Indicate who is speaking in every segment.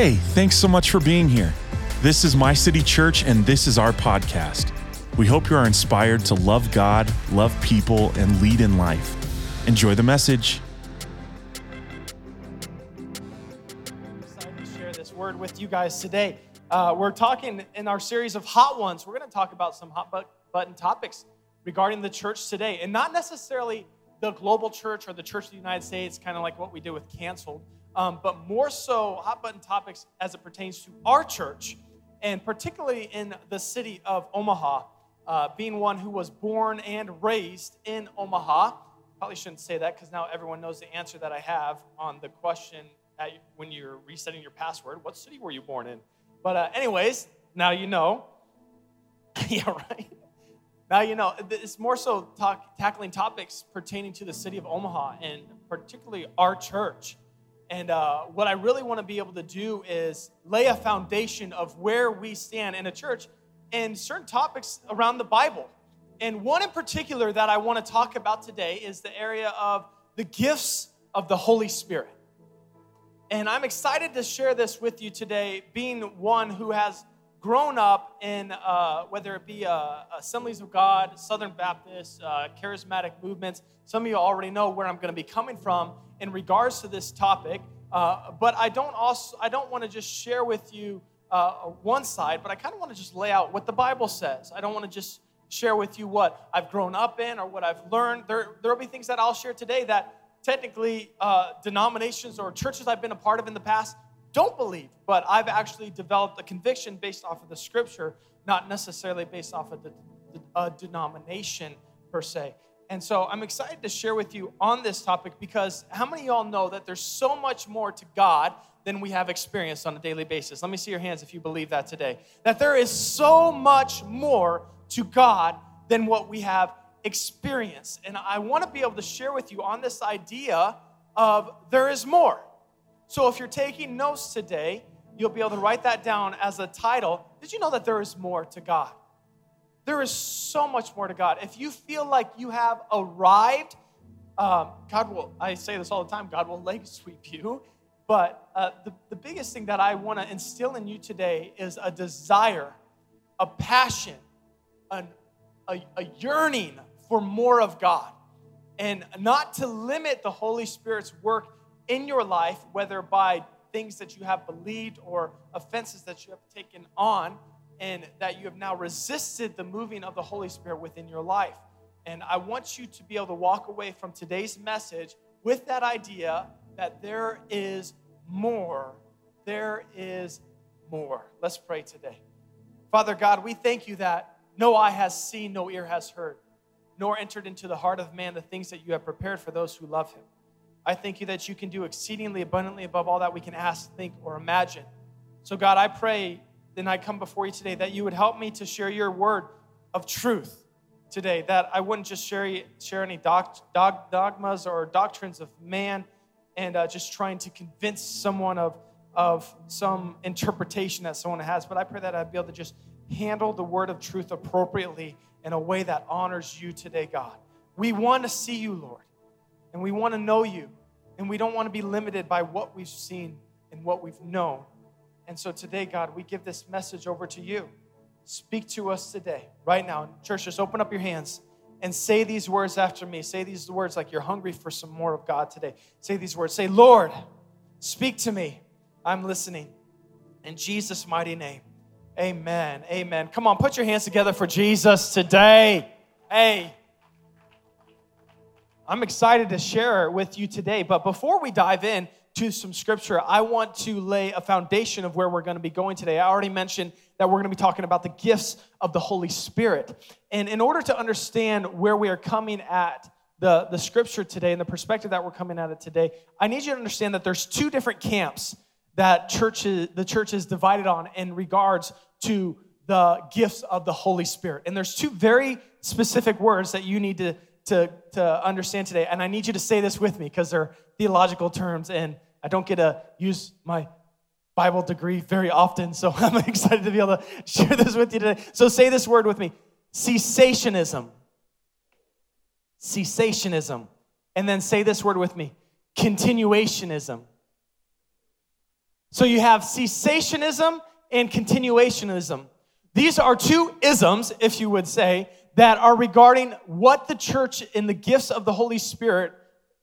Speaker 1: Hey, thanks so much for being here. This is My City Church, and this is our podcast. We hope you are inspired to love God, love people, and lead in life. Enjoy the message.
Speaker 2: I'm excited to share this word with you guys today. Uh, we're talking in our series of hot ones. We're going to talk about some hot button topics regarding the church today, and not necessarily the global church or the church of the United States, kind of like what we do with canceled, um, but more so hot button topics as it pertains to our church, and particularly in the city of Omaha. Uh, being one who was born and raised in Omaha, probably shouldn't say that because now everyone knows the answer that I have on the question at, when you're resetting your password. What city were you born in? But, uh, anyways, now you know. yeah, right. Now you know. It's more so talk, tackling topics pertaining to the city of Omaha and particularly our church. And uh, what I really want to be able to do is lay a foundation of where we stand in a church and certain topics around the Bible. And one in particular that I want to talk about today is the area of the gifts of the Holy Spirit. And I'm excited to share this with you today, being one who has grown up in uh, whether it be uh, Assemblies of God, Southern Baptist, uh, charismatic movements. Some of you already know where I'm going to be coming from in regards to this topic. Uh, but I don't also I don't want to just share with you uh, one side, but I kind of want to just lay out what the Bible says. I don't want to just share with you what I've grown up in or what I've learned. There there will be things that I'll share today that technically uh, denominations or churches I've been a part of in the past don't believe, but I've actually developed a conviction based off of the scripture, not necessarily based off of the, the denomination per se. And so I'm excited to share with you on this topic because how many of y'all know that there's so much more to God than we have experienced on a daily basis? Let me see your hands if you believe that today. That there is so much more to God than what we have experienced. And I want to be able to share with you on this idea of there is more. So if you're taking notes today, you'll be able to write that down as a title. Did you know that there is more to God? There is so much more to God. If you feel like you have arrived, um, God will, I say this all the time, God will leg sweep you. But uh, the, the biggest thing that I want to instill in you today is a desire, a passion, an, a, a yearning for more of God. And not to limit the Holy Spirit's work in your life, whether by things that you have believed or offenses that you have taken on, and that you have now resisted the moving of the Holy Spirit within your life. And I want you to be able to walk away from today's message with that idea that there is more. There is more. Let's pray today. Father God, we thank you that no eye has seen, no ear has heard, nor entered into the heart of man the things that you have prepared for those who love him. I thank you that you can do exceedingly abundantly above all that we can ask, think, or imagine. So, God, I pray then I come before you today that you would help me to share your word of truth today, that I wouldn't just share, share any doc, doc, dogmas or doctrines of man and uh, just trying to convince someone of, of some interpretation that someone has, but I pray that I'd be able to just handle the word of truth appropriately in a way that honors you today, God. We want to see you, Lord, and we want to know you, and we don't want to be limited by what we've seen and what we've known. And so today, God, we give this message over to you. Speak to us today, right now. Church, just open up your hands and say these words after me. Say these words like you're hungry for some more of God today. Say these words. Say, Lord, speak to me. I'm listening. In Jesus' mighty name. Amen. Amen. Come on, put your hands together for Jesus today. Hey. I'm excited to share with you today, but before we dive in, to some scripture, I want to lay a foundation of where we're going to be going today. I already mentioned that we're going to be talking about the gifts of the Holy Spirit. And in order to understand where we are coming at the, the scripture today and the perspective that we're coming at it today, I need you to understand that there's two different camps that churches, the church is divided on in regards to the gifts of the Holy Spirit. And there's two very specific words that you need to, to, to understand today. And I need you to say this with me because they're theological terms and I don't get to use my Bible degree very often, so I'm excited to be able to share this with you today. So say this word with me cessationism. Cessationism. And then say this word with me continuationism. So you have cessationism and continuationism. These are two isms, if you would say, that are regarding what the church and the gifts of the Holy Spirit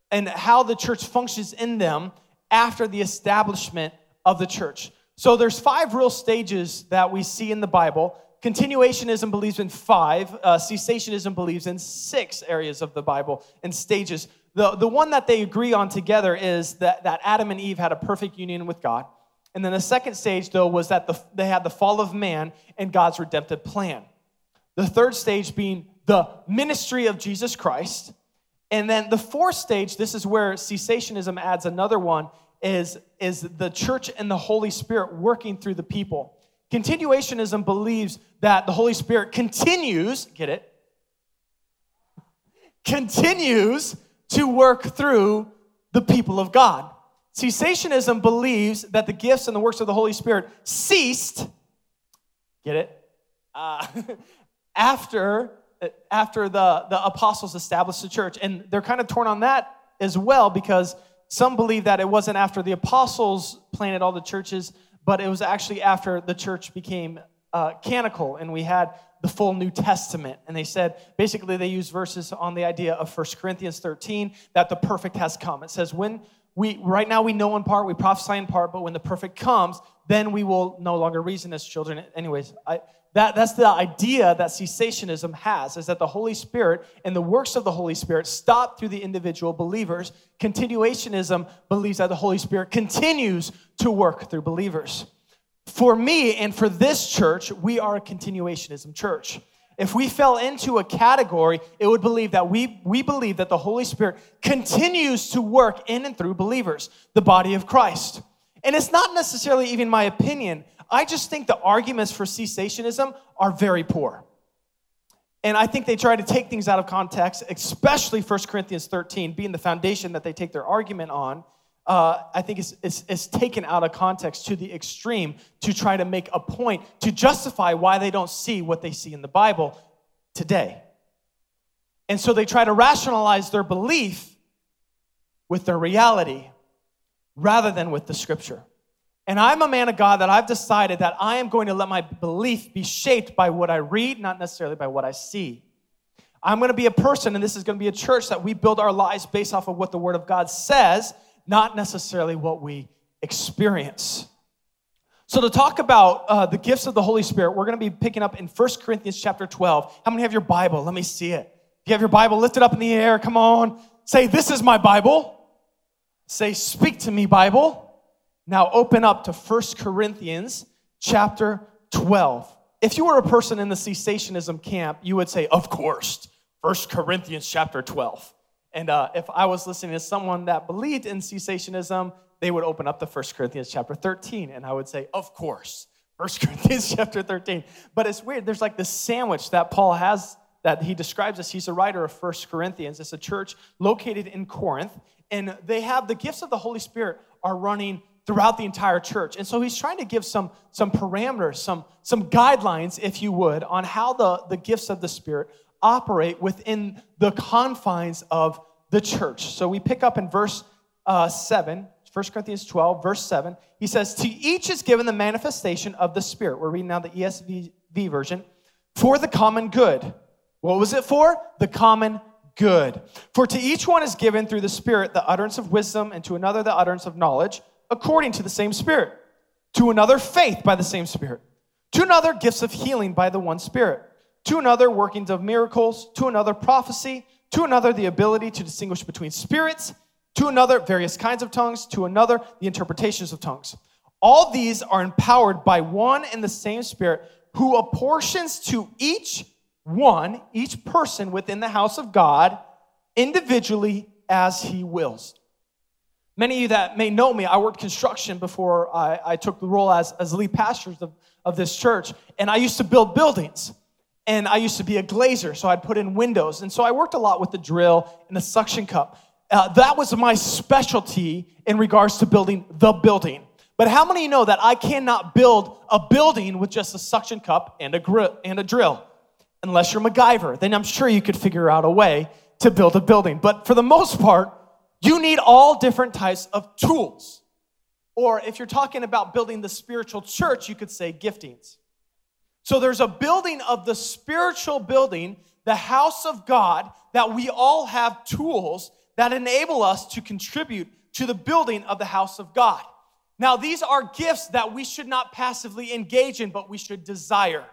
Speaker 2: and how the church functions in them after the establishment of the church. So there's five real stages that we see in the Bible. Continuationism believes in five. Uh, cessationism believes in six areas of the Bible and stages. The, the one that they agree on together is that, that Adam and Eve had a perfect union with God. And then the second stage, though, was that the, they had the fall of man and God's redemptive plan. The third stage being the ministry of Jesus Christ. And then the fourth stage, this is where cessationism adds another one, is, is the church and the Holy Spirit working through the people. Continuationism believes that the Holy Spirit continues, get it? Continues to work through the people of God. Cessationism believes that the gifts and the works of the Holy Spirit ceased, get it? Uh, after, after the, the apostles established the church. And they're kind of torn on that as well because some believe that it wasn't after the apostles planted all the churches, but it was actually after the church became uh, canonical and we had the full New Testament. And they said, basically, they use verses on the idea of First Corinthians 13 that the perfect has come. It says, when we, right now we know in part, we prophesy in part, but when the perfect comes, then we will no longer reason as children. Anyways, I, that, that's the idea that cessationism has, is that the Holy Spirit and the works of the Holy Spirit stop through the individual believers. Continuationism believes that the Holy Spirit continues to work through believers. For me and for this church, we are a continuationism church. If we fell into a category, it would believe that we, we believe that the Holy Spirit continues to work in and through believers, the body of Christ. And it's not necessarily even my opinion. I just think the arguments for cessationism are very poor. And I think they try to take things out of context, especially 1 Corinthians 13 being the foundation that they take their argument on. Uh, I think it's taken out of context to the extreme to try to make a point to justify why they don't see what they see in the Bible today. And so they try to rationalize their belief with their reality rather than with the scripture. And I'm a man of God that I've decided that I am going to let my belief be shaped by what I read, not necessarily by what I see. I'm going to be a person, and this is going to be a church that we build our lives based off of what the Word of God says, not necessarily what we experience. So to talk about uh, the gifts of the Holy Spirit, we're going to be picking up in 1 Corinthians chapter 12. How many have your Bible? Let me see it. If you have your Bible, lift it up in the air. Come on. Say, This is my Bible. Say, Speak to me, Bible. Now open up to 1 Corinthians chapter 12. If you were a person in the cessationism camp, you would say, Of course, 1 Corinthians chapter 12. And uh, if I was listening to someone that believed in cessationism, they would open up to 1 Corinthians chapter 13, and I would say, Of course, 1 Corinthians chapter 13. But it's weird. There's like this sandwich that Paul has that he describes as he's a writer of 1 Corinthians. It's a church located in Corinth, and they have the gifts of the Holy Spirit are running throughout the entire church. And so he's trying to give some, some parameters, some, some guidelines, if you would, on how the, the gifts of the Spirit operate within the confines of the church. So we pick up in verse uh, 7, 1 Corinthians 12, verse 7. He says, To each is given the manifestation of the Spirit. We're reading now the ESV version. For the common good. What was it for? The common good. For to each one is given through the Spirit the utterance of wisdom, and to another the utterance of knowledge according to the same Spirit, to another, faith by the same Spirit, to another, gifts of healing by the one Spirit, to another, workings of miracles, to another, prophecy, to another, the ability to distinguish between spirits, to another, various kinds of tongues, to another, the interpretations of tongues. All these are empowered by one and the same Spirit who apportions to each one, each person within the house of God, individually as he wills. Many of you that may know me, I worked construction before I, I took the role as, as lead pastors of, of this church. And I used to build buildings. And I used to be a glazer, so I'd put in windows. And so I worked a lot with the drill and the suction cup. Uh, that was my specialty in regards to building the building. But how many know that I cannot build a building with just a suction cup and a, grill, and a drill? Unless you're MacGyver, then I'm sure you could figure out a way to build a building. But for the most part, you need all different types of tools. Or if you're talking about building the spiritual church, you could say giftings. So there's a building of the spiritual building, the house of God, that we all have tools that enable us to contribute to the building of the house of God. Now, these are gifts that we should not passively engage in, but we should desire.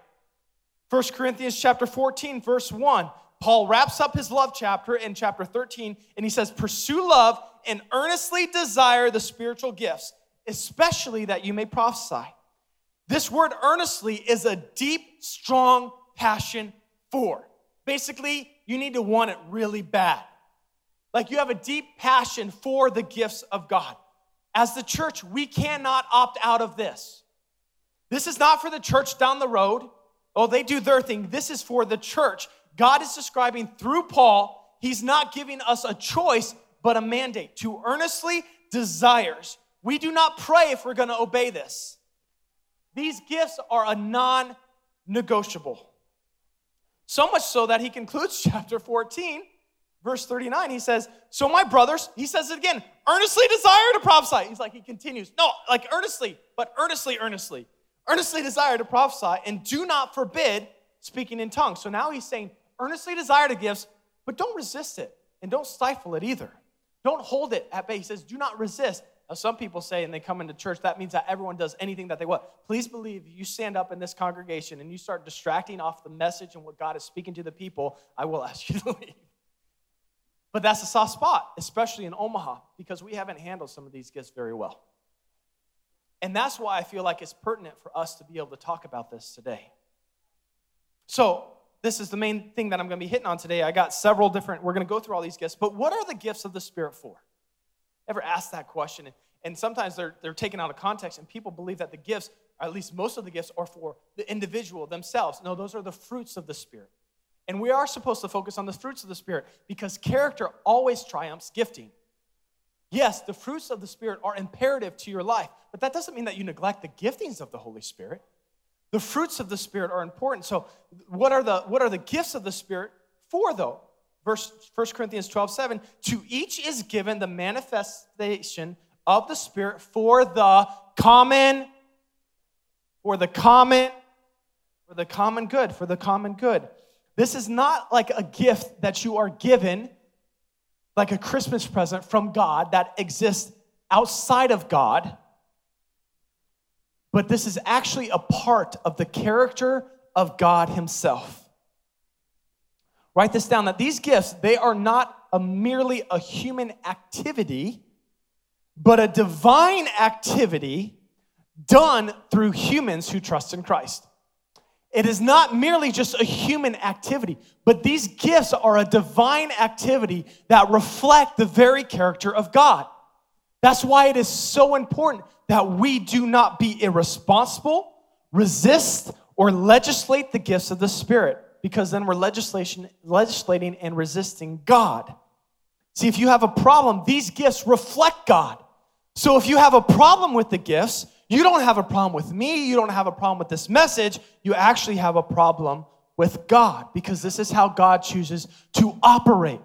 Speaker 2: 1 Corinthians chapter 14, verse 1. Paul wraps up his love chapter in chapter 13, and he says, Pursue love and earnestly desire the spiritual gifts, especially that you may prophesy. This word earnestly is a deep, strong passion for. Basically, you need to want it really bad. Like you have a deep passion for the gifts of God. As the church, we cannot opt out of this. This is not for the church down the road. Oh, they do their thing. This is for the church. God is describing through Paul, he's not giving us a choice, but a mandate to earnestly desires. We do not pray if we're going to obey this. These gifts are a non negotiable. So much so that he concludes chapter 14, verse 39. He says, So, my brothers, he says it again, earnestly desire to prophesy. He's like, he continues, no, like earnestly, but earnestly, earnestly, earnestly desire to prophesy, and do not forbid speaking in tongues. So now he's saying, earnestly desire the gifts, but don't resist it and don't stifle it either. Don't hold it at bay. He says, do not resist. Now, some people say, and they come into church, that means that everyone does anything that they want. Please believe you stand up in this congregation and you start distracting off the message and what God is speaking to the people, I will ask you to leave. But that's a soft spot, especially in Omaha, because we haven't handled some of these gifts very well. And that's why I feel like it's pertinent for us to be able to talk about this today. So, this is the main thing that I'm going to be hitting on today. I got several different, we're going to go through all these gifts, but what are the gifts of the Spirit for? Ever asked that question? And sometimes they're, they're taken out of context, and people believe that the gifts, at least most of the gifts, are for the individual themselves. No, those are the fruits of the Spirit. And we are supposed to focus on the fruits of the Spirit because character always triumphs gifting. Yes, the fruits of the Spirit are imperative to your life, but that doesn't mean that you neglect the giftings of the Holy Spirit. The fruits of the Spirit are important. So, what are the, what are the gifts of the Spirit for, though? Verse 1 Corinthians 12, 7. To each is given the manifestation of the Spirit for the common, for the common, for the common good, for the common good. This is not like a gift that you are given, like a Christmas present from God that exists outside of God but this is actually a part of the character of God Himself. Write this down that these gifts, they are not a merely a human activity, but a divine activity done through humans who trust in Christ. It is not merely just a human activity, but these gifts are a divine activity that reflect the very character of God. That's why it is so important that we do not be irresponsible, resist, or legislate the gifts of the Spirit, because then we're legislation, legislating and resisting God. See, if you have a problem, these gifts reflect God. So if you have a problem with the gifts, you don't have a problem with me, you don't have a problem with this message, you actually have a problem with God, because this is how God chooses to operate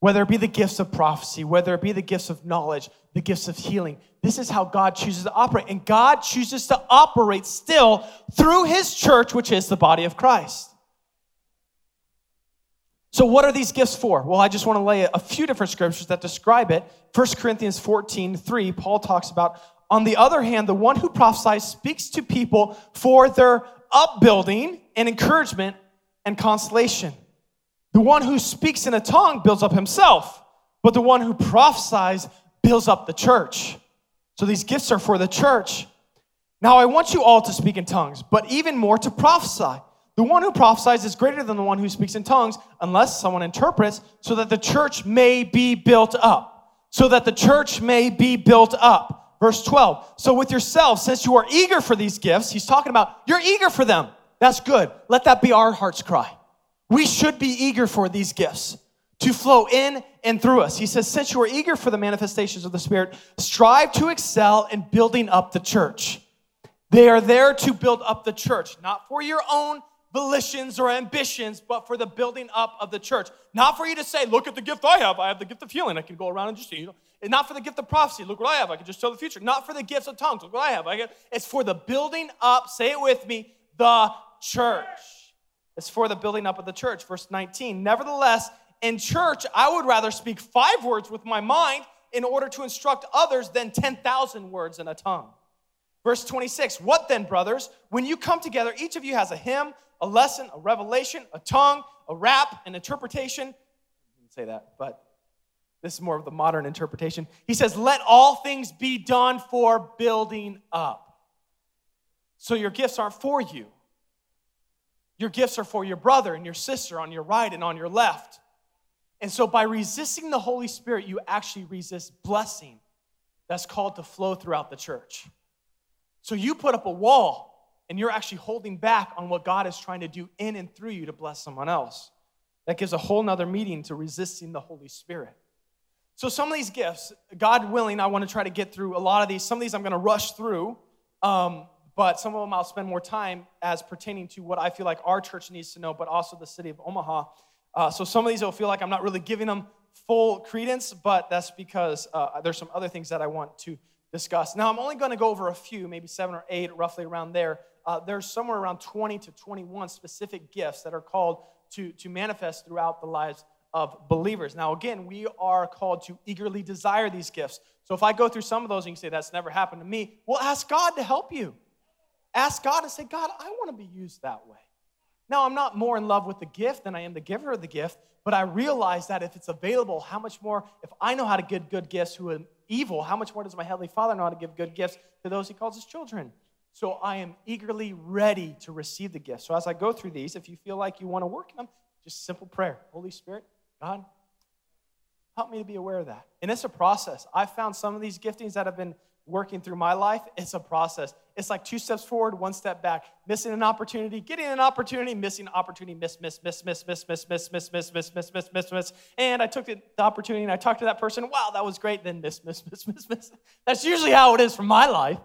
Speaker 2: whether it be the gifts of prophecy, whether it be the gifts of knowledge, the gifts of healing. This is how God chooses to operate. And God chooses to operate still through his church, which is the body of Christ. So, what are these gifts for? Well, I just want to lay a few different scriptures that describe it. 1 Corinthians 14 3, Paul talks about, on the other hand, the one who prophesies speaks to people for their upbuilding and encouragement and consolation. The one who speaks in a tongue builds up himself, but the one who prophesies builds up the church. So these gifts are for the church. Now I want you all to speak in tongues, but even more to prophesy. The one who prophesies is greater than the one who speaks in tongues, unless someone interprets, so that the church may be built up. So that the church may be built up. Verse 12. So with yourselves, since you are eager for these gifts, he's talking about you're eager for them. That's good. Let that be our heart's cry. We should be eager for these gifts to flow in and through us. He says, Since you are eager for the manifestations of the Spirit, strive to excel in building up the church. They are there to build up the church, not for your own volitions or ambitions, but for the building up of the church. Not for you to say, Look at the gift I have. I have the gift of healing. I can go around and just, you know, And not for the gift of prophecy. Look what I have. I can just tell the future. Not for the gifts of tongues. Look what I have. I get, it's for the building up, say it with me, the church. It's for the building up of the church. Verse 19. Nevertheless, in church, I would rather speak five words with my mind in order to instruct others than 10,000 words in a tongue. Verse 26. What then, brothers? When you come together, each of you has a hymn, a lesson, a revelation, a tongue, a rap, an interpretation. I didn't say that, but this is more of the modern interpretation. He says, Let all things be done for building up. So your gifts aren't for you. Your gifts are for your brother and your sister on your right and on your left. And so by resisting the Holy Spirit, you actually resist blessing that's called to flow throughout the church. So you put up a wall and you're actually holding back on what God is trying to do in and through you to bless someone else. That gives a whole nother meaning to resisting the Holy Spirit. So, some of these gifts, God willing, I want to try to get through a lot of these. Some of these I'm going to rush through, um, but some of them I'll spend more time as pertaining to what I feel like our church needs to know, but also the city of Omaha. Uh, so, some of these will feel like I'm not really giving them full credence, but that's because uh, there's some other things that I want to discuss. Now, I'm only going to go over a few, maybe seven or eight, roughly around there. Uh, there's somewhere around 20 to 21 specific gifts that are called to, to manifest throughout the lives of believers. Now, again, we are called to eagerly desire these gifts. So if I go through some of those and you say, that's never happened to me, well, ask God to help you. Ask God and say, God, I want to be used that way. Now, I'm not more in love with the gift than I am the giver of the gift, but I realize that if it's available, how much more, if I know how to give good gifts who are evil, how much more does my Heavenly Father know how to give good gifts to those He calls His children? So I am eagerly ready to receive the gift. So as I go through these, if you feel like you want to work in them, just simple prayer. Holy Spirit, God, help me to be aware of that. And it's a process. I found some of these giftings that have been working through my life, it's a process. It's like two steps forward, one step back. Missing an opportunity, getting an opportunity, missing an opportunity, miss, miss, miss, miss, miss, miss, miss, miss, miss, miss, miss, miss, miss, miss. And I took the opportunity and I talked to that person. Wow, that was great. Then miss, miss, miss, miss, miss. That's usually how it is for my life.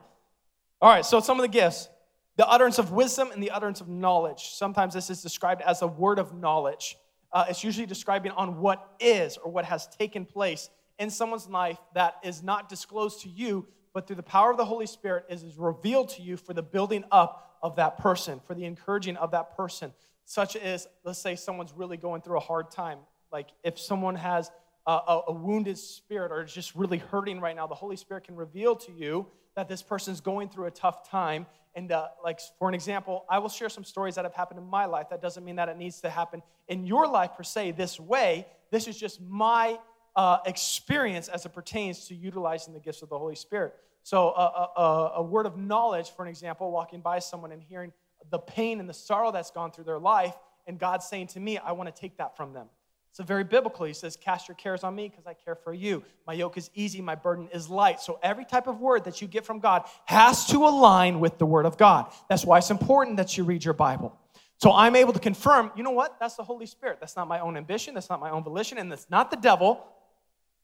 Speaker 2: All right, so some of the gifts the utterance of wisdom and the utterance of knowledge. Sometimes this is described as a word of knowledge. Uh, it's usually describing on what is or what has taken place in someone's life that is not disclosed to you, but through the power of the Holy Spirit is, is revealed to you for the building up of that person, for the encouraging of that person. Such as, let's say, someone's really going through a hard time. Like if someone has a, a, wounded spirit or is just really hurting right now, the Holy Spirit can reveal to you that this person's going through a tough time and uh, like for an example, I will share some stories that have happened in my life. That doesn't mean that it needs to happen in your life per se this way. This is just my uh, experience as it pertains to utilizing the gifts of the Holy Spirit. So, uh, uh, a word of knowledge, for an example, walking by someone and hearing the pain and the sorrow that's gone through their life, and God saying to me, I want to take that from them. So, very biblical. He says, Cast your cares on me because I care for you. My yoke is easy, my burden is light. So, every type of word that you get from God has to align with the word of God. That's why it's important that you read your Bible. So, I'm able to confirm, you know what? That's the Holy Spirit. That's not my own ambition. That's not my own volition. And that's not the devil.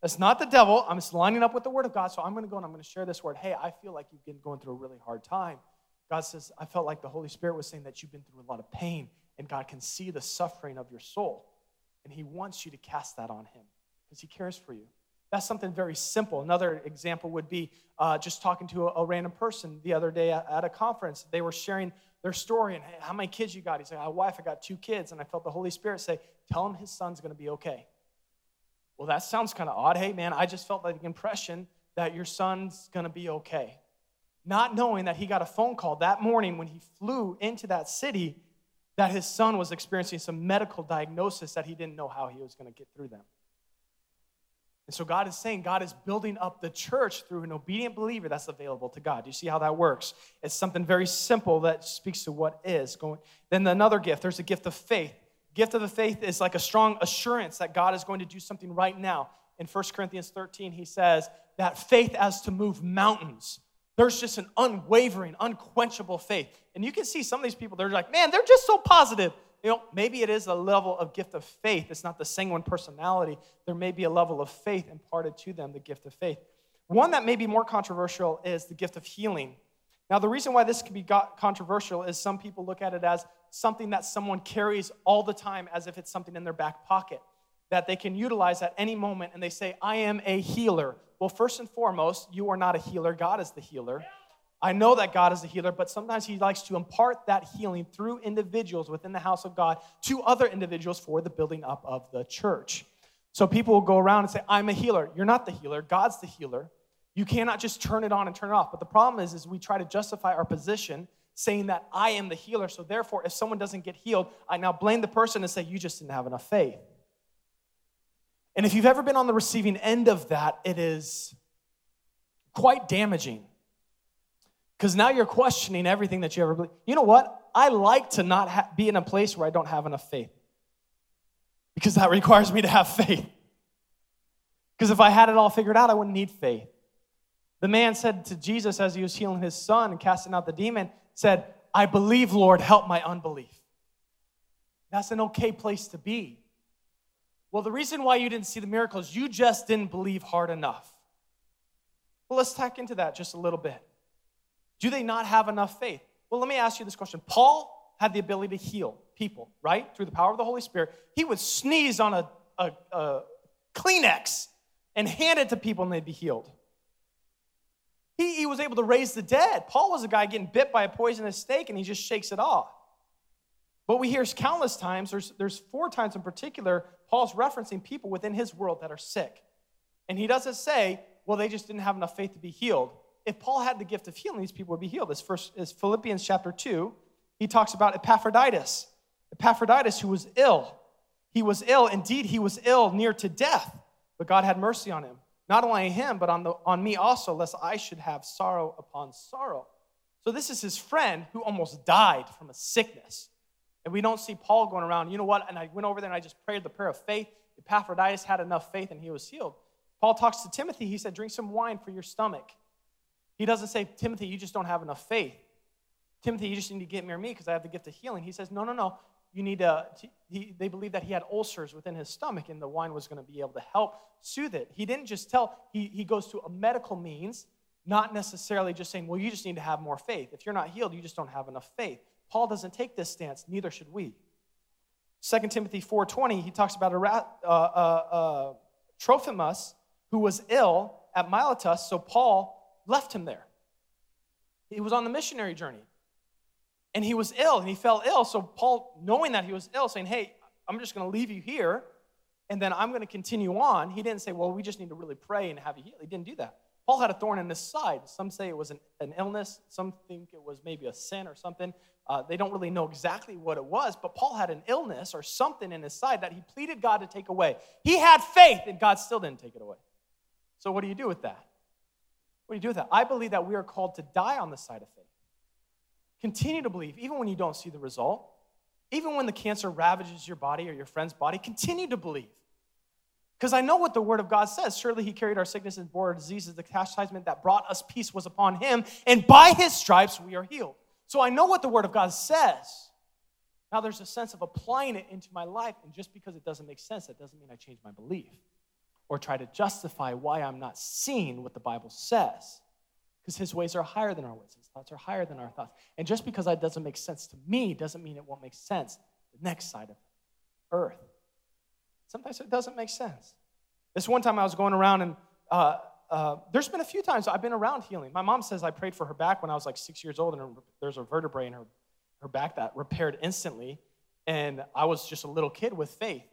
Speaker 2: That's not the devil. I'm just lining up with the word of God. So, I'm going to go and I'm going to share this word. Hey, I feel like you've been going through a really hard time. God says, I felt like the Holy Spirit was saying that you've been through a lot of pain, and God can see the suffering of your soul. And He wants you to cast that on Him because He cares for you. That's something very simple. Another example would be uh, just talking to a, a, random person the other day at, at, a conference. They were sharing their story and hey, how many kids you got. He's like, "My wife, I got two kids," and I felt the Holy Spirit say, "Tell him his son's going to be okay." Well, that sounds kind of odd. Hey, man, I just felt like the impression that your son's going to be okay, not knowing that he got a phone call that morning when he flew into that city that his son was experiencing some medical diagnosis that he didn't know how he was going to get through them. And so God is saying God is building up the church through an obedient believer that's available to God. Do you see how that works? It's something very simple that speaks to what is going. Then another gift, there's a gift of faith. Gift of the faith is like a strong assurance that God is going to do something right now. In 1 Corinthians 13, he says that faith as to move mountains. There's just an unwavering, unquenchable faith. And you can see some of these people, they're like, man, they're just so positive. You know, maybe it is a level of gift of faith. It's not the sanguine personality. There may be a level of faith imparted to them, the gift of faith. One that may be more controversial is the gift of healing. Now, the reason why this can be controversial is some people look at it as something that someone carries all the time as if it's something in their back pocket. that they can utilize at any moment and they say, I am a healer. Well, first and foremost, you are not a healer, God is the healer. I know that God is a healer, but sometimes He likes to impart that healing through individuals within the house of God to other individuals for the building up of the church. So people will go around and say, I'm a healer. You're not the healer, God's the healer. You cannot just turn it on and turn it off. But the problem is, is we try to justify our position saying that I am the healer. So therefore, if someone doesn't get healed, I now blame the person and say, you just didn't have enough faith. And if you've ever been on the receiving end of that, it is quite damaging. Because now you're questioning everything that you ever believed. You know what? I like to not ha- be in a place where I don't have enough faith. Because that requires me to have faith. Because if I had it all figured out, I wouldn't need faith. The man said to Jesus as he was healing his son and casting out the demon, said, I believe, Lord, help my unbelief. That's an okay place to be. Well, the reason why you didn't see the miracles, you just didn't believe hard enough. Well, let's tack into that just a little bit. Do they not have enough faith? Well, let me ask you this question. Paul had the ability to heal people, right? Through the power of the Holy Spirit. He would sneeze on a, a, a Kleenex and hand it to people and they'd be healed. He, he was able to raise the dead. Paul was a guy getting bit by a poisonous snake and he just shakes it off. But we hear countless times, there's, there's four times in particular, Paul's referencing people within his world that are sick. And he doesn't say, well, they just didn't have enough faith to be healed. If Paul had the gift of healing, these people would be healed. This first is Philippians chapter 2. He talks about Epaphroditus. Epaphroditus, who was ill. He was ill. Indeed, he was ill near to death, but God had mercy on him not only him, but on, the, on me also, lest I should have sorrow upon sorrow. So this is his friend who almost died from a sickness. And we don't see Paul going around, you know what? And I went over there and I just prayed the prayer of faith. Epaphroditus had enough faith and he was healed. Paul talks to Timothy. He said, drink some wine for your stomach. He doesn't say, Timothy, you just don't have enough faith. Timothy, you just need to get near me because I have the gift of healing. He says, no, no, no you need to, he, they believed that he had ulcers within his stomach and the wine was going to be able to help soothe it. He didn't just tell, he, he goes to a medical means, not necessarily just saying, well, you just need to have more faith. If you're not healed, you just don't have enough faith. Paul doesn't take this stance, neither should we. 2 Timothy 4.20, he talks about a, uh, uh, uh, Trophimus who was ill at Miletus, so Paul left him there. He was on the missionary journey and he was ill and he fell ill. So Paul, knowing that he was ill, saying, Hey, I'm just going to leave you here and then I'm going to continue on. He didn't say, Well, we just need to really pray and have you healed. He didn't do that. Paul had a thorn in his side. Some say it was an, an illness, some think it was maybe a sin or something. Uh, they don't really know exactly what it was, but Paul had an illness or something in his side that he pleaded God to take away. He had faith, and God still didn't take it away. So, what do you do with that? What do you do with that? I believe that we are called to die on the side of faith. Continue to believe, even when you don't see the result. Even when the cancer ravages your body or your friend's body, continue to believe. Because I know what the word of God says. Surely he carried our sickness and bore our diseases. The chastisement that brought us peace was upon him, and by his stripes we are healed. So I know what the word of God says. Now there's a sense of applying it into my life, and just because it doesn't make sense, that doesn't mean I change my belief or try to justify why I'm not seeing what the Bible says because his ways are higher than our ways. His thoughts are higher than our thoughts. And just because that doesn't make sense to me doesn't mean it won't make sense the next side of earth. Sometimes it doesn't make sense. This one time I was going around and uh, uh, there's been a few times I've been around healing. My mom says I prayed for her back when I was like six years old, and her, there's a vertebrae in her, her back that repaired instantly. And I was just a little kid with faith.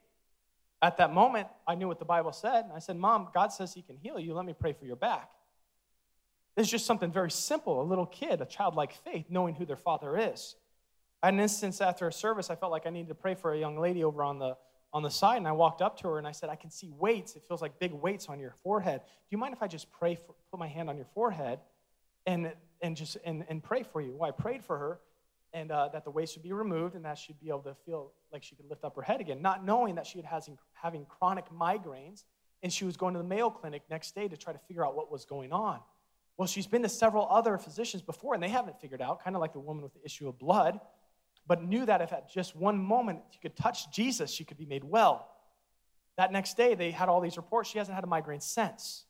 Speaker 2: At that moment, I knew what the Bible said. And I said, Mom, God says He can heal you. Let me pray for your back. It's just something very simple a little kid, a childlike faith, knowing who their father is. I had an instance after a service, I felt like I needed to pray for a young lady over on the, on the side, and I walked up to her and I said, I can see weights. It feels like big weights on your forehead. Do you mind if I just pray, for, put my hand on your forehead and, and just and, and pray for you? Well, I prayed for her and uh, that the weights would be removed and that she'd be able to feel like she could lift up her head again, not knowing that she had having, having chronic migraines and she was going to the Mayo Clinic next day to try to figure out what was going on. Well, she's been to several other physicians before, and they haven't figured out, kind of like the woman with the issue of blood, but knew that if at just one moment she could touch Jesus, she could be made well. That next day, they had all these reports. She hasn't had a migraine since.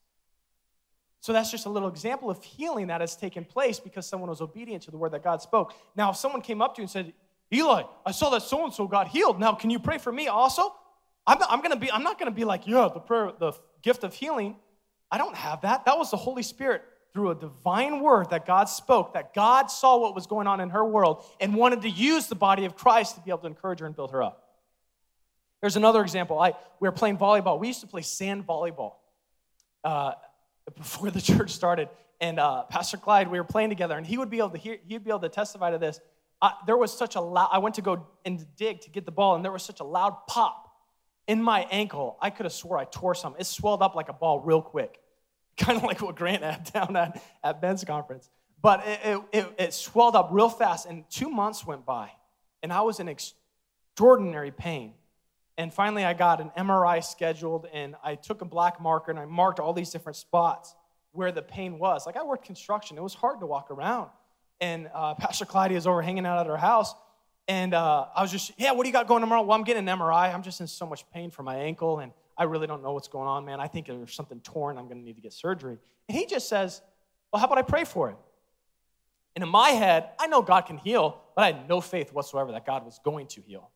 Speaker 2: So that's just a little example of healing that has taken place because someone was obedient to the word that God spoke. Now, if someone came up to you and said, Eli, I saw that so and so got healed. Now, can you pray for me also? I'm, I'm gonna be, I'm not gonna be like, yeah, the prayer, the gift of healing. I don't have that. That was the Holy Spirit through a divine word that God spoke, that God saw what was going on in her world and wanted to use the body of Christ to be able to encourage her and build her up. There's another example. I, we were playing volleyball. We used to play sand volleyball uh, before the church started. And uh, Pastor Clyde, we were playing together, and he would be able to hear, he'd be able to testify to this. I, there was such a loud, I went to go and dig to get the ball, and there was such a loud pop in my ankle. I could have swore I tore something. It swelled up like a ball real quick, kind of like what Grant had down at, at Ben's conference. But it, it, it, it swelled up real fast, and two months went by, and I was in extraordinary pain. And finally, I got an MRI scheduled, and I took a black marker and I marked all these different spots where the pain was. Like I worked construction, it was hard to walk around. And uh, Pastor Claudia is over hanging out at our house, and uh, I was just, yeah, what do you got going tomorrow? Well, I'm getting an MRI. I'm just in so much pain for my ankle, and I really don't know what's going on, man. I think there's something torn. I'm going to need to get surgery. And he just says, well, how about I pray for it? And in my head, I know God can heal, but I had no faith whatsoever that God was going to heal.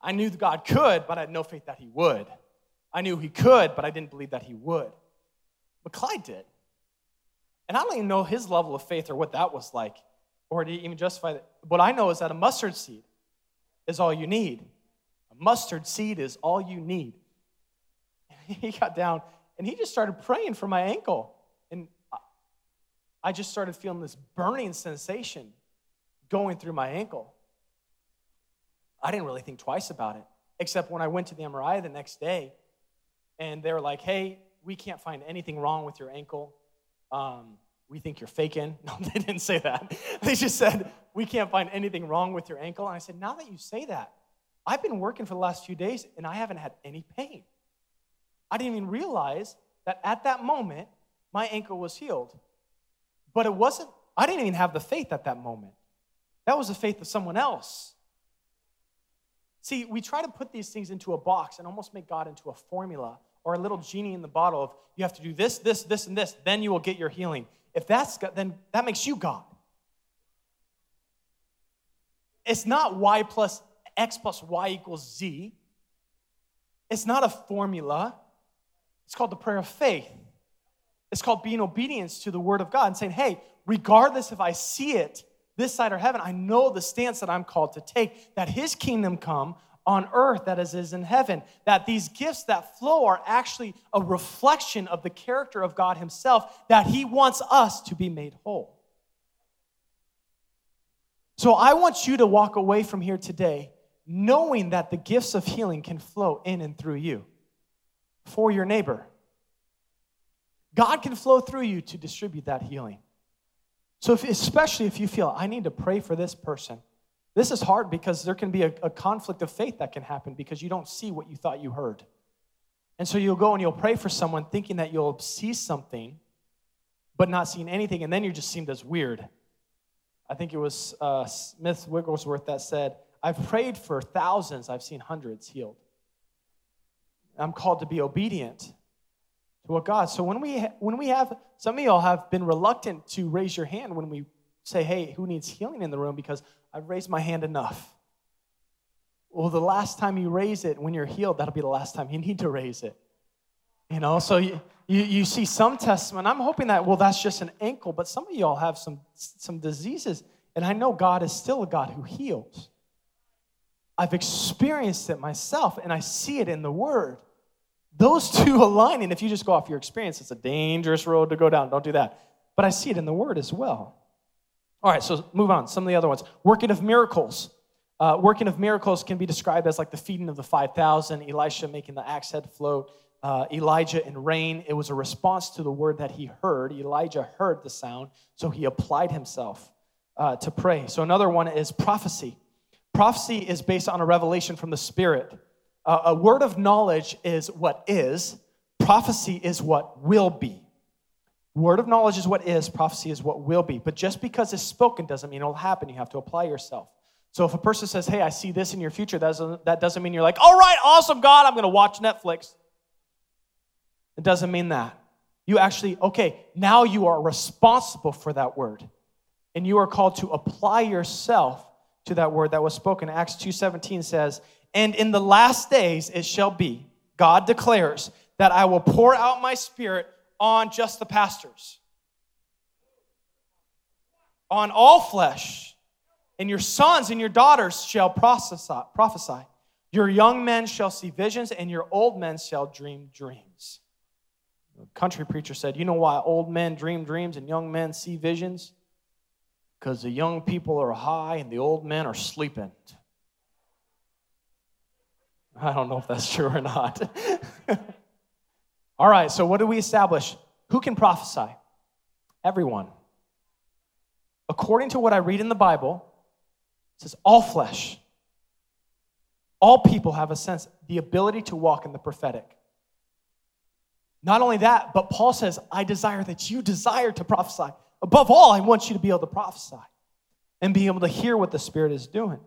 Speaker 2: I knew that God could, but I had no faith that He would. I knew He could, but I didn't believe that He would. But Clyde did. And I don't even know his level of faith or what that was like, or to even justify that. What I know is that a mustard seed is all you need. A mustard seed is all you need. He got down and he just started praying for my ankle. And I just started feeling this burning sensation going through my ankle. I didn't really think twice about it, except when I went to the MRI the next day and they were like, hey, we can't find anything wrong with your ankle. Um, we think you're faking. No, they didn't say that. They just said, we can't find anything wrong with your ankle. And I said, now that you say that, I've been working for the last few days and I haven't had any pain. I didn't even realize that at that moment, my ankle was healed. But it wasn't, I didn't even have the faith at that moment. That was the faith of someone else. See, we try to put these things into a box and almost make God into a formula or a little genie in the bottle of you have to do this, this, this, and this, then you will get your healing. If that's God, then that makes you God. It's not y plus x plus y equals z. It's not a formula. It's called the prayer of faith. It's called being obedience to the word of God and saying, hey, regardless if I see it this side or heaven, I know the stance that I'm called to take, that his kingdom come on earth that is, is in heaven. That these gifts that flow are actually a reflection of the character of God himself, that he wants us to be made whole. So I want you to walk away from here today knowing that the gifts of healing can flow in and through you for your neighbor. God can flow through you to distribute that healing. So, if, especially if you feel, I need to pray for this person. This is hard because there can be a, a, conflict of faith that can happen because you don't see what you thought you heard. And so you'll go and you'll pray for someone thinking that you'll see something, but not seeing anything, and then you're just seen as weird. I think it was uh, Smith Wigglesworth that said, I've prayed for thousands, I've seen hundreds healed. I'm called to be obedient to what God. So when we when we have some of y'all have been reluctant to raise your hand when we say, "Hey, who needs healing in the room?" Because I've raised my hand enough. Well, the last time you raise it when you're healed, that'll be the last time you need to raise it. You know, so you, you, you see some testimony. I'm hoping that, well, that's just an ankle, but some of y'all have some, some diseases, and I know God is still a God who heals. I've experienced it myself, and I see it in the Word. Those two align, and if you just go off your experience, it's a dangerous road to go down. Don't do that. But I see it in the Word as well. All right, so move on. Some of the other ones. Working of miracles. Uh, working of miracles can be described as like the feeding of the 5,000, Elisha making the axe head float, uh, Elijah in rain. It was a response to the word that he heard. Elijah heard the sound, so he applied himself uh, to pray. So another one is prophecy. Prophecy is based on a revelation from the Spirit. Uh, a word of knowledge is what is, prophecy is what will be. Word of knowledge is what is, prophecy is what will be. But just because it's spoken doesn't mean it'll happen. You have to apply yourself. So if a person says, Hey, I see this in your future, that doesn't, that doesn't mean you're like, All right, awesome, God, I'm going to watch Netflix. It doesn't mean that. You actually, okay, now you are responsible for that word. And you are called to apply yourself to that word that was spoken. Acts 2:17 says, And in the last days it shall be, God declares, that I will pour out my spirit on just the pastors, on all flesh, and your sons and your daughters shall prophesy. Your young men shall see visions, and your old men shall dream dreams. A country preacher said, You know why old men dream dreams and young men see visions? Because the young people are high and the old men are sleeping. I don't know if that's true or not. All right, so what do we establish? Who can prophesy? Everyone. According to what I read in the Bible, it says all flesh, all people have a sense, the ability to walk in the prophetic. Not only that, but Paul says, I desire that you desire to prophesy. Above all, I want you to be able to prophesy and be able to hear what the Spirit is doing.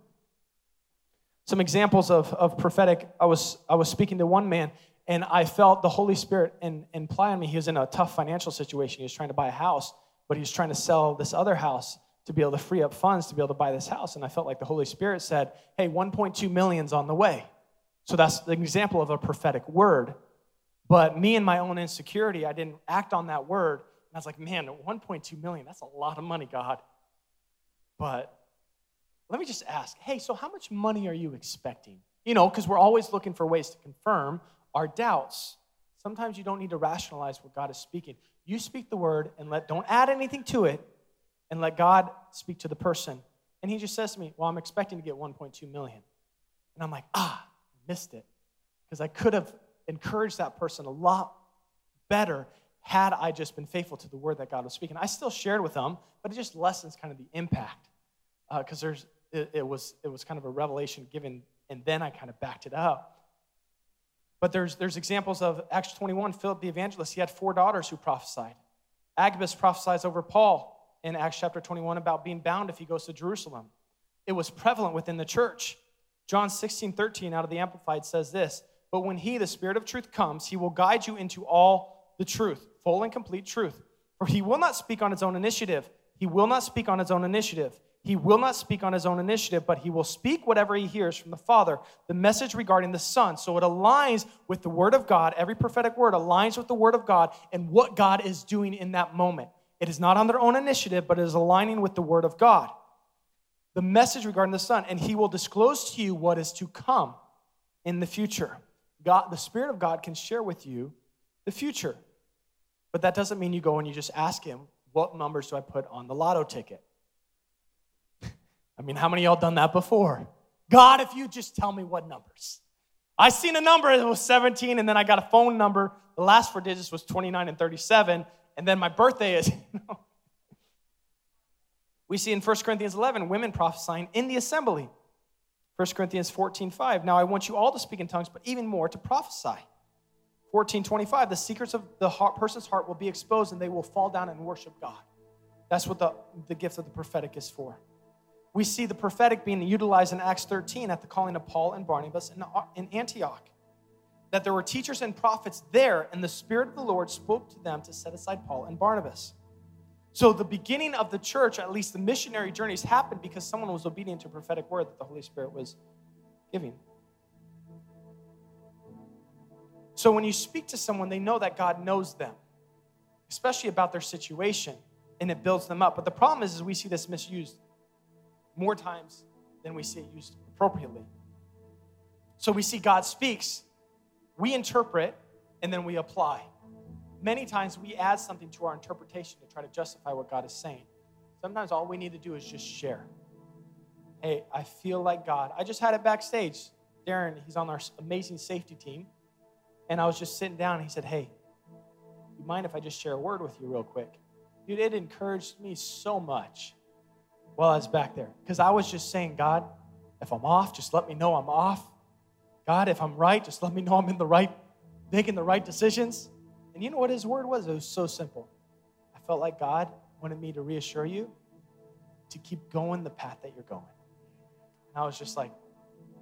Speaker 2: Some examples of, of prophetic, I was, I was speaking to one man and I felt the Holy Spirit in, imply on me. He was in a tough financial situation. He was trying to buy a house, but he was trying to sell this other house to be able to free up funds to be able to buy this house. And I felt like the Holy Spirit said, Hey, 1.2 million's on the way. So that's an example of a prophetic word. But me and my own insecurity, I didn't act on that word. I was like, man, 1.2 million, that's a lot of money, God. But let me just ask hey, so how much money are you expecting? You know, because we're always looking for ways to confirm our doubts. Sometimes you don't need to rationalize what God is speaking. You speak the word and let don't add anything to it and let God speak to the person. And he just says to me, Well, I'm expecting to get 1.2 million. And I'm like, ah, missed it. Because I could have encouraged that person a lot better had I just been faithful to the word that God was speaking. I still shared with them, but it just lessens kind of the impact. Because uh, there's it, it, was it was kind of a revelation given, and then I kind of backed it up. But there's, there's examples of Acts 21, Philip the evangelist, he had four daughters who prophesied. Agabus prophesies over Paul in Acts chapter 21 about being bound if he goes to Jerusalem. It was prevalent within the church. John 16, 13 out of the Amplified says this But when he, the Spirit of truth, comes, he will guide you into all the truth, full and complete truth. For he will not speak on his own initiative. He will not speak on his own initiative. He will not speak on his own initiative, but he will speak whatever he hears from the Father, the message regarding the Son. So it aligns with the Word of God. Every prophetic word aligns with the Word of God and what God is doing in that moment. It is not on their own initiative, but it is aligning with the Word of God. The message regarding the Son, and he will disclose to you what is to come in the future. God, the Spirit of God can share with you the future. But that doesn't mean you go and you just ask him, What numbers do I put on the lotto ticket? I mean, how many y'all done that before? God, if you just tell me what numbers. I seen a number that was 17, and then I got a phone number. The last four digits was 29 and 37, and then my birthday is. We see in 1 Corinthians 11 women prophesying in the assembly. 1 Corinthians 14, 5. Now I want you all to speak in tongues, but even more to prophesy. 14, 25. The secrets of the heart, person's heart will be exposed, and they will fall down and worship God. That's what the, the gift of the prophetic is for we see the prophetic being utilized in Acts 13 at the calling of Paul and Barnabas in Antioch. That there were teachers and prophets there, and the Spirit of the Lord spoke to them to set aside Paul and Barnabas. So, the beginning of the church, at least the missionary journeys, happened because someone was obedient to prophetic word that the Holy Spirit was giving. So, when you speak to someone, they know that God knows them, especially about their situation, and it builds them up. But the problem is, is we see this misused more times than we see it used appropriately. So we see God speaks, we interpret, and then we apply. Many times we add something to our interpretation to try to justify what God is saying. Sometimes all we need to do is just share. Hey, I feel like God. I just had it backstage. Darren, he's on our amazing safety team. And I was just sitting down and he said, Hey, you mind if I just share a word with you real quick? Dude, it encouraged me so much while I was back there. Because I was just saying, God, if I'm off, just let me know I'm off. God, if I'm right, just let me know I'm in the right, making the right decisions. And you know what his word was? It was so simple. I felt like God wanted me to reassure you to keep going the path that you're going. And I was just like,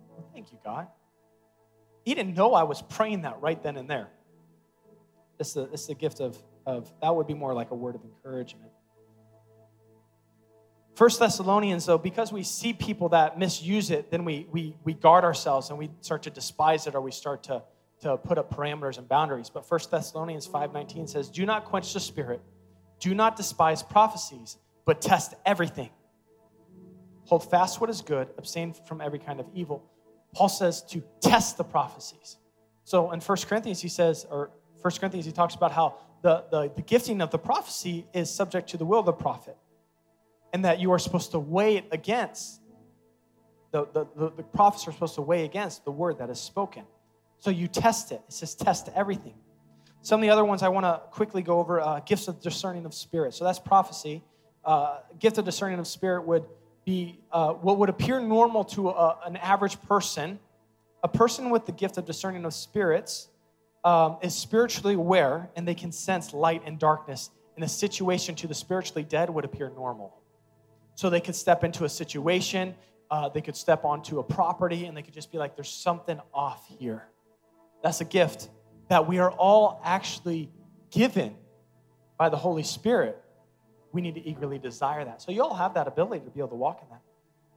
Speaker 2: well, thank you, God. He didn't know I was praying that right then and there. This is the, gift of, of, that would be more like a word of encouragement. First Thessalonians, though, because we see people that misuse it, then we, we, we guard ourselves and we start to despise it or we start to, to put up parameters and boundaries. But First Thessalonians 5.19 says, Do not quench the spirit, do not despise prophecies, but test everything. Hold fast what is good, abstain from every kind of evil. Paul says to test the prophecies. So in 1 Corinthians, he says, or 1 Corinthians, he talks about how the, the, the gifting of the prophecy is subject to the will of the prophet and that you are supposed to weigh it against the, the, the, the, prophets are supposed to weigh against the word that is spoken. So you test it. It says test everything. Some of the other ones i want to quickly go over uh, gifts of discerning of spirit. So that's prophecy. Uh, gift of discerning of spirit would be uh, what would appear normal to a, an average person a person with the gift of discerning of spirits um, is spiritually aware and they can sense light and darkness in a situation to the spiritually dead would appear normal so they could step into a situation, uh, they could step onto a property, and they could just be like, there's something off here. That's a gift that we are all actually given by the Holy Spirit. We need to eagerly desire that. So you all have that ability to be able to walk in that.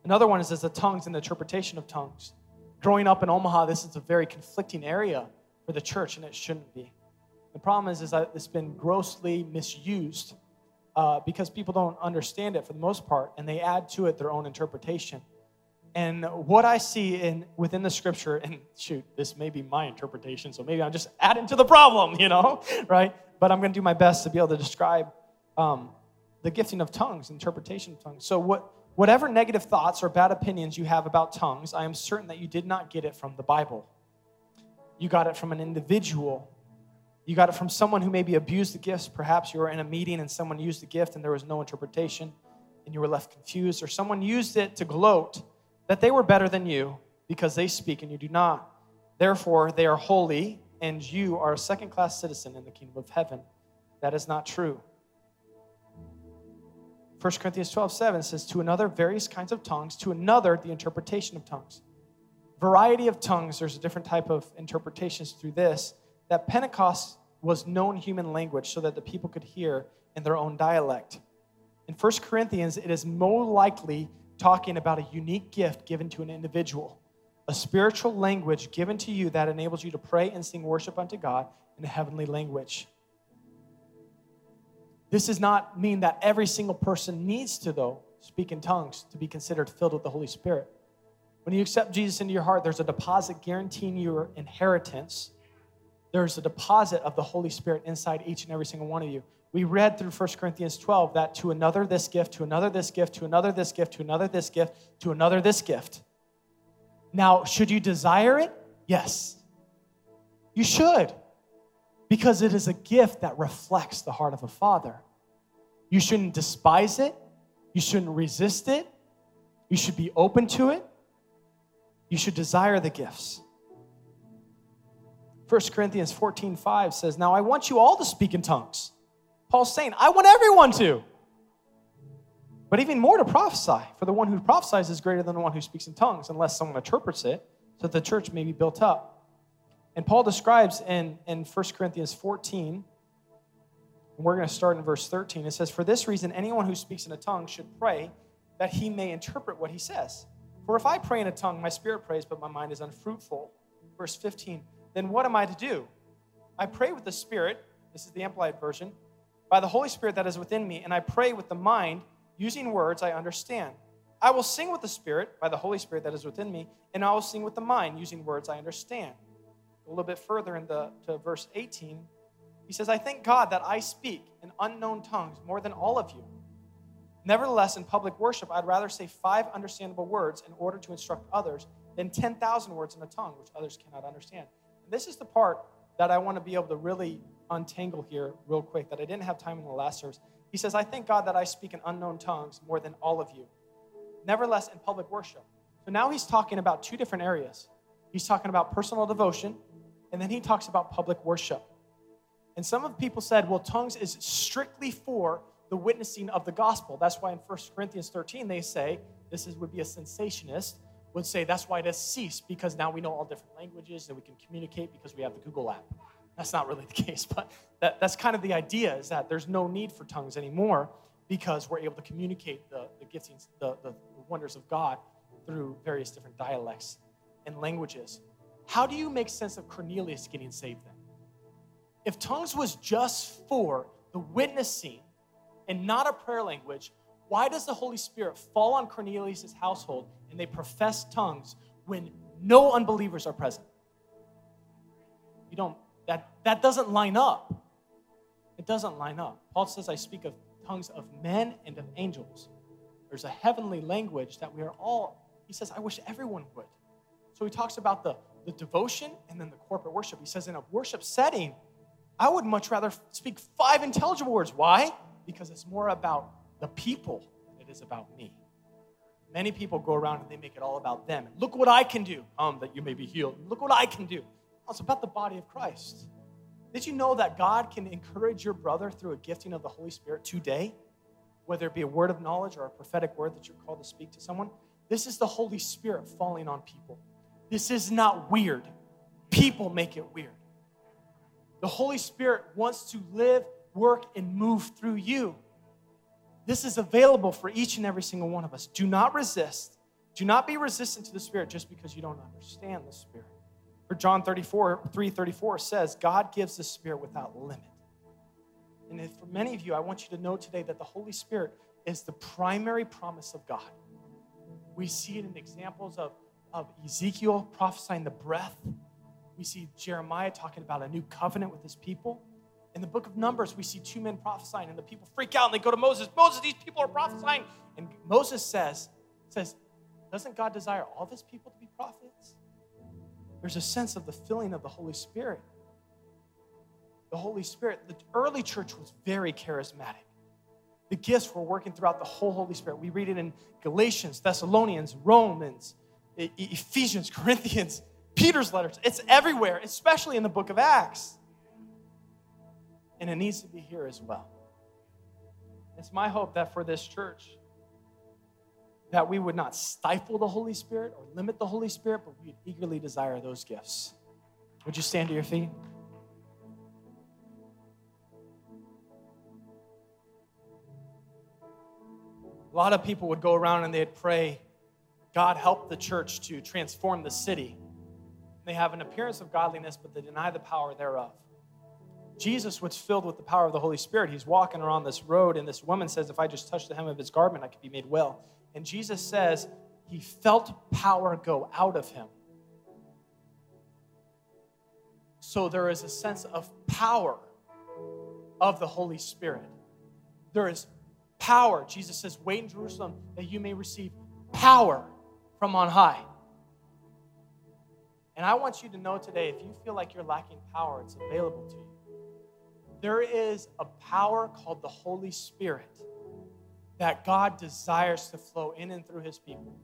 Speaker 2: Another one is, the tongues and the interpretation of tongues. Growing up in Omaha, this is a very conflicting area for the church, and it shouldn't be. The problem is, is that it's been grossly misused uh, because people don't understand it for the most part, and they add to it their own interpretation. And what I see in within the scripture, and shoot, this may be my interpretation, so maybe I'm just adding to the problem, you know, right? But I'm going to do my best to be able to describe um, the gifting of tongues, interpretation of tongues. So, what, whatever negative thoughts or bad opinions you have about tongues, I am certain that you did not get it from the Bible. You got it from an individual you got it from someone who maybe abused the gifts. Perhaps you were in a meeting and someone used the gift and there was no interpretation and you were left confused. Or someone used it to gloat that they were better than you because they speak and you do not. Therefore, they are holy and you are a second class citizen in the kingdom of heaven. That is not true. 1 Corinthians 12, 7 says, To another, various kinds of tongues, to another, the interpretation of tongues. Variety of tongues, there's a different type of interpretations through this that Pentecost was known human language so that the people could hear in their own dialect. In 1 Corinthians, it is more likely talking about a unique gift given to an individual, a spiritual language given to you that enables you to pray and sing worship unto God in a heavenly language. This does not mean that every single person needs to, though, speak in tongues to be considered filled with the Holy Spirit. When you accept Jesus into your heart, there's a deposit guaranteeing your inheritance there's a deposit of the Holy Spirit inside each and every single one of you. We read through 1 Corinthians 12 that to another this gift, to another this gift, to another this gift, to another this gift, to another this gift. Now, should you desire it? Yes. You should, because it is a gift that reflects the heart of a Father. You shouldn't despise it, you shouldn't resist it, you should be open to it, you should desire the gifts. 1 Corinthians 14 5 says, Now I want you all to speak in tongues. Paul's saying, I want everyone to. But even more to prophesy, for the one who prophesies is greater than the one who speaks in tongues, unless someone interprets it, so that the church may be built up. And Paul describes in, in 1 Corinthians 14, and we're going to start in verse 13. It says, For this reason, anyone who speaks in a tongue should pray that he may interpret what he says. For if I pray in a tongue, my spirit prays, but my mind is unfruitful. Verse 15, then what am I to do? I pray with the Spirit, this is the Amplified version, by the Holy Spirit that is within me, and I pray with the mind, using words I understand. I will sing with the Spirit, by the Holy Spirit that is within me, and I will sing with the mind, using words I understand. A little bit further in the to verse 18, he says, I thank God that I speak in unknown tongues more than all of you. Nevertheless, in public worship, I'd rather say five understandable words in order to instruct others than 10,000 words in a tongue which others cannot understand. And This is the part that I want to be able to really untangle here real quick that I didn't have time in the last service. He says, I thank God that I speak in unknown tongues more than all of you. Nevertheless, in public worship. So now he's talking about two different areas. He's talking about personal devotion, and then he talks about public worship. And some of people said, well, tongues is strictly for the witnessing of the gospel. That's why in 1 Corinthians 13 they say this is, would be a cessationist, would say that's why it has ceased because now we know all different languages and we can communicate because we have the Google app. That's not really the case, but that, that's kind of the idea is that there's no need for tongues anymore. because we're able to communicate the, the giftings, the, the wonders of God through various different dialects and languages. How do you make sense of Cornelius getting saved then? If tongues was just for the witnessing and not a prayer language, why does the Holy Spirit fall on Cornelius' household and they profess tongues when no unbelievers are present? You don't, that, that doesn't line up. It doesn't line up. Paul says, I speak of tongues of men and of angels. There's a heavenly language that we are all, he says, I wish everyone would. So he talks about the, the devotion and then the corporate worship. He says, in a worship setting, I would much rather speak five intelligible words. Why? Because it's more about the people than it is about me. Many people go around and they make it all about them. Look what I can do, um, that you may be healed. Look what I can do. Oh, it's about the body of Christ. Did you know that God can encourage your brother through a gifting of the Holy Spirit today? Whether it be a word of knowledge or a prophetic word that you're called to speak to someone, this is the Holy Spirit falling on people. This is not weird. People make it weird. The Holy Spirit wants to live, work, and move through you. This is available for each and every single one of us. Do not resist. Do not be resistant to the Spirit just because you don't understand the Spirit. For John 34, 334 says, God gives the Spirit without limit. And for many of you, I want you to know today that the Holy Spirit is the primary promise of God. We see it in examples of, of Ezekiel prophesying the breath. We see Jeremiah talking about a new covenant with his people. In the book of Numbers, we see two men prophesying, and the people freak out and they go to Moses. Moses, these people are prophesying. And Moses says, says, Doesn't God desire all of his people to be prophets? There's a sense of the filling of the Holy Spirit. The Holy Spirit, the early church was very charismatic. The gifts were working throughout the whole Holy Spirit. We read it in Galatians, Thessalonians, Romans, Ephesians, Corinthians, Peter's letters. It's everywhere, especially in the book of Acts. And it needs to be here as well. It's my hope that for this church, that we would not stifle the Holy Spirit or limit the Holy Spirit, but we'd eagerly desire those gifts. Would you stand to your feet? A lot of people would go around and they'd pray, God help the church to transform the city. They have an appearance of godliness, but they deny the power thereof. Jesus was filled with the power of the Holy Spirit. He's walking around this road, and this woman says, If I just touch the hem of his garment, I could be made well. And Jesus says he felt power go out of him. So there is a sense of power of the Holy Spirit. There is power. Jesus says, Wait in Jerusalem that you may receive power from on high. And I want you to know today if you feel like you're lacking power, it's available to you. There is a power called the Holy Spirit that God desires to flow in and through his people.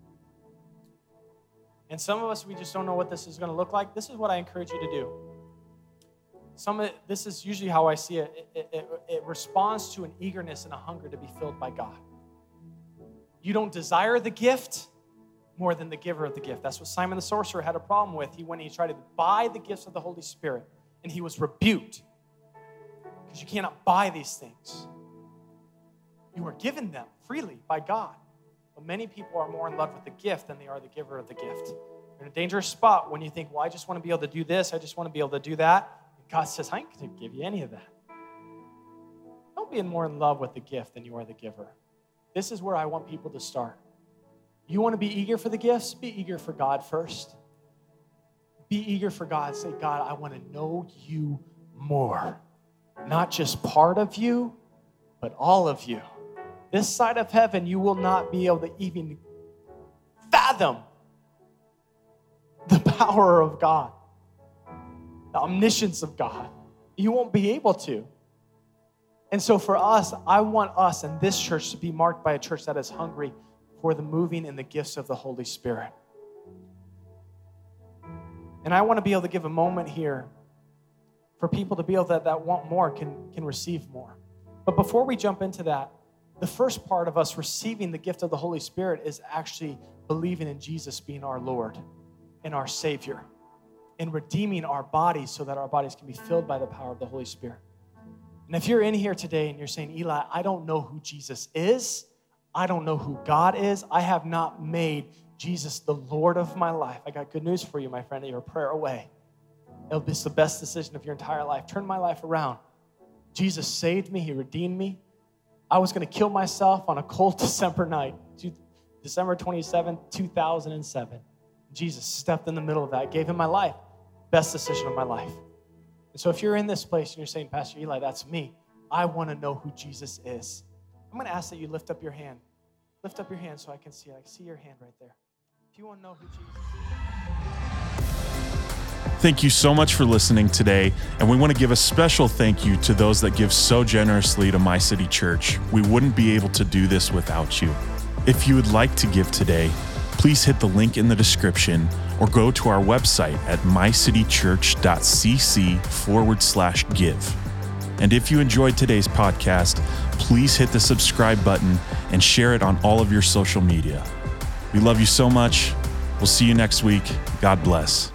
Speaker 2: And some of us, we just don't know what this is going to look like. This is what I encourage you to do. Some of it, this is usually how I see it. It, it. it responds to an eagerness and a hunger to be filled by God. You don't desire the gift more than the giver of the gift. That's what Simon the sorcerer had a problem with. He went and he tried to buy the gifts of the Holy Spirit, and he was rebuked because you cannot buy these things. You are given them freely by God. But many people are more in love with the gift than they are the giver of the gift. You're in a dangerous spot when you think, well, I just want to be able to do this, I just want to be able to do that. And God says, I ain't going to give you any of that. Don't be more in love with the gift than you are the giver. This is where I want people to start. You want to be eager for the gifts? Be eager for God first. Be eager for God. Say, God, I want to know you more. Not just part of you, but all of you. This side of heaven, you will not be able to even fathom the power of God, the omniscience of God. You won't be able to. And so, for us, I want us and this church to be marked by a church that is hungry for the moving and the gifts of the Holy Spirit. And I want to be able to give a moment here for people to be able to, that want more can, can receive more. But before we jump into that, the first part of us receiving the gift of the Holy Spirit is actually believing in Jesus being our Lord and our Savior and redeeming our bodies so that our bodies can be filled by the power of the Holy Spirit. And if you're in here today and you're saying, Eli, I don't know who Jesus is, I don't know who God is, I have not made Jesus the Lord of my life, I got good news for you, my friend, a prayer away. It'll be the best decision of your entire life. Turn my life around. Jesus saved me, He redeemed me. I was going to kill myself on a cold December night, December 27, 2007. Jesus stepped in the middle of that, gave him my life. Best decision of my life. And so if you're in this place and you're saying, Pastor Eli, that's me, I want to know who Jesus is. I'm going to ask that you lift up your hand. Lift up your hand so I can see. I see your hand right there. If you want to know who Jesus is.
Speaker 1: Thank you so much for listening today. And we want to give a special thank you to those that give so generously to My City Church. We wouldn't be able to do this without you. If you would like to give today, please hit the link in the description or go to our website at mycitychurch.cc forward slash give. And if you enjoyed today's podcast, please hit the subscribe button and share it on all of your social media. We love you so much. We'll see you next week. God bless.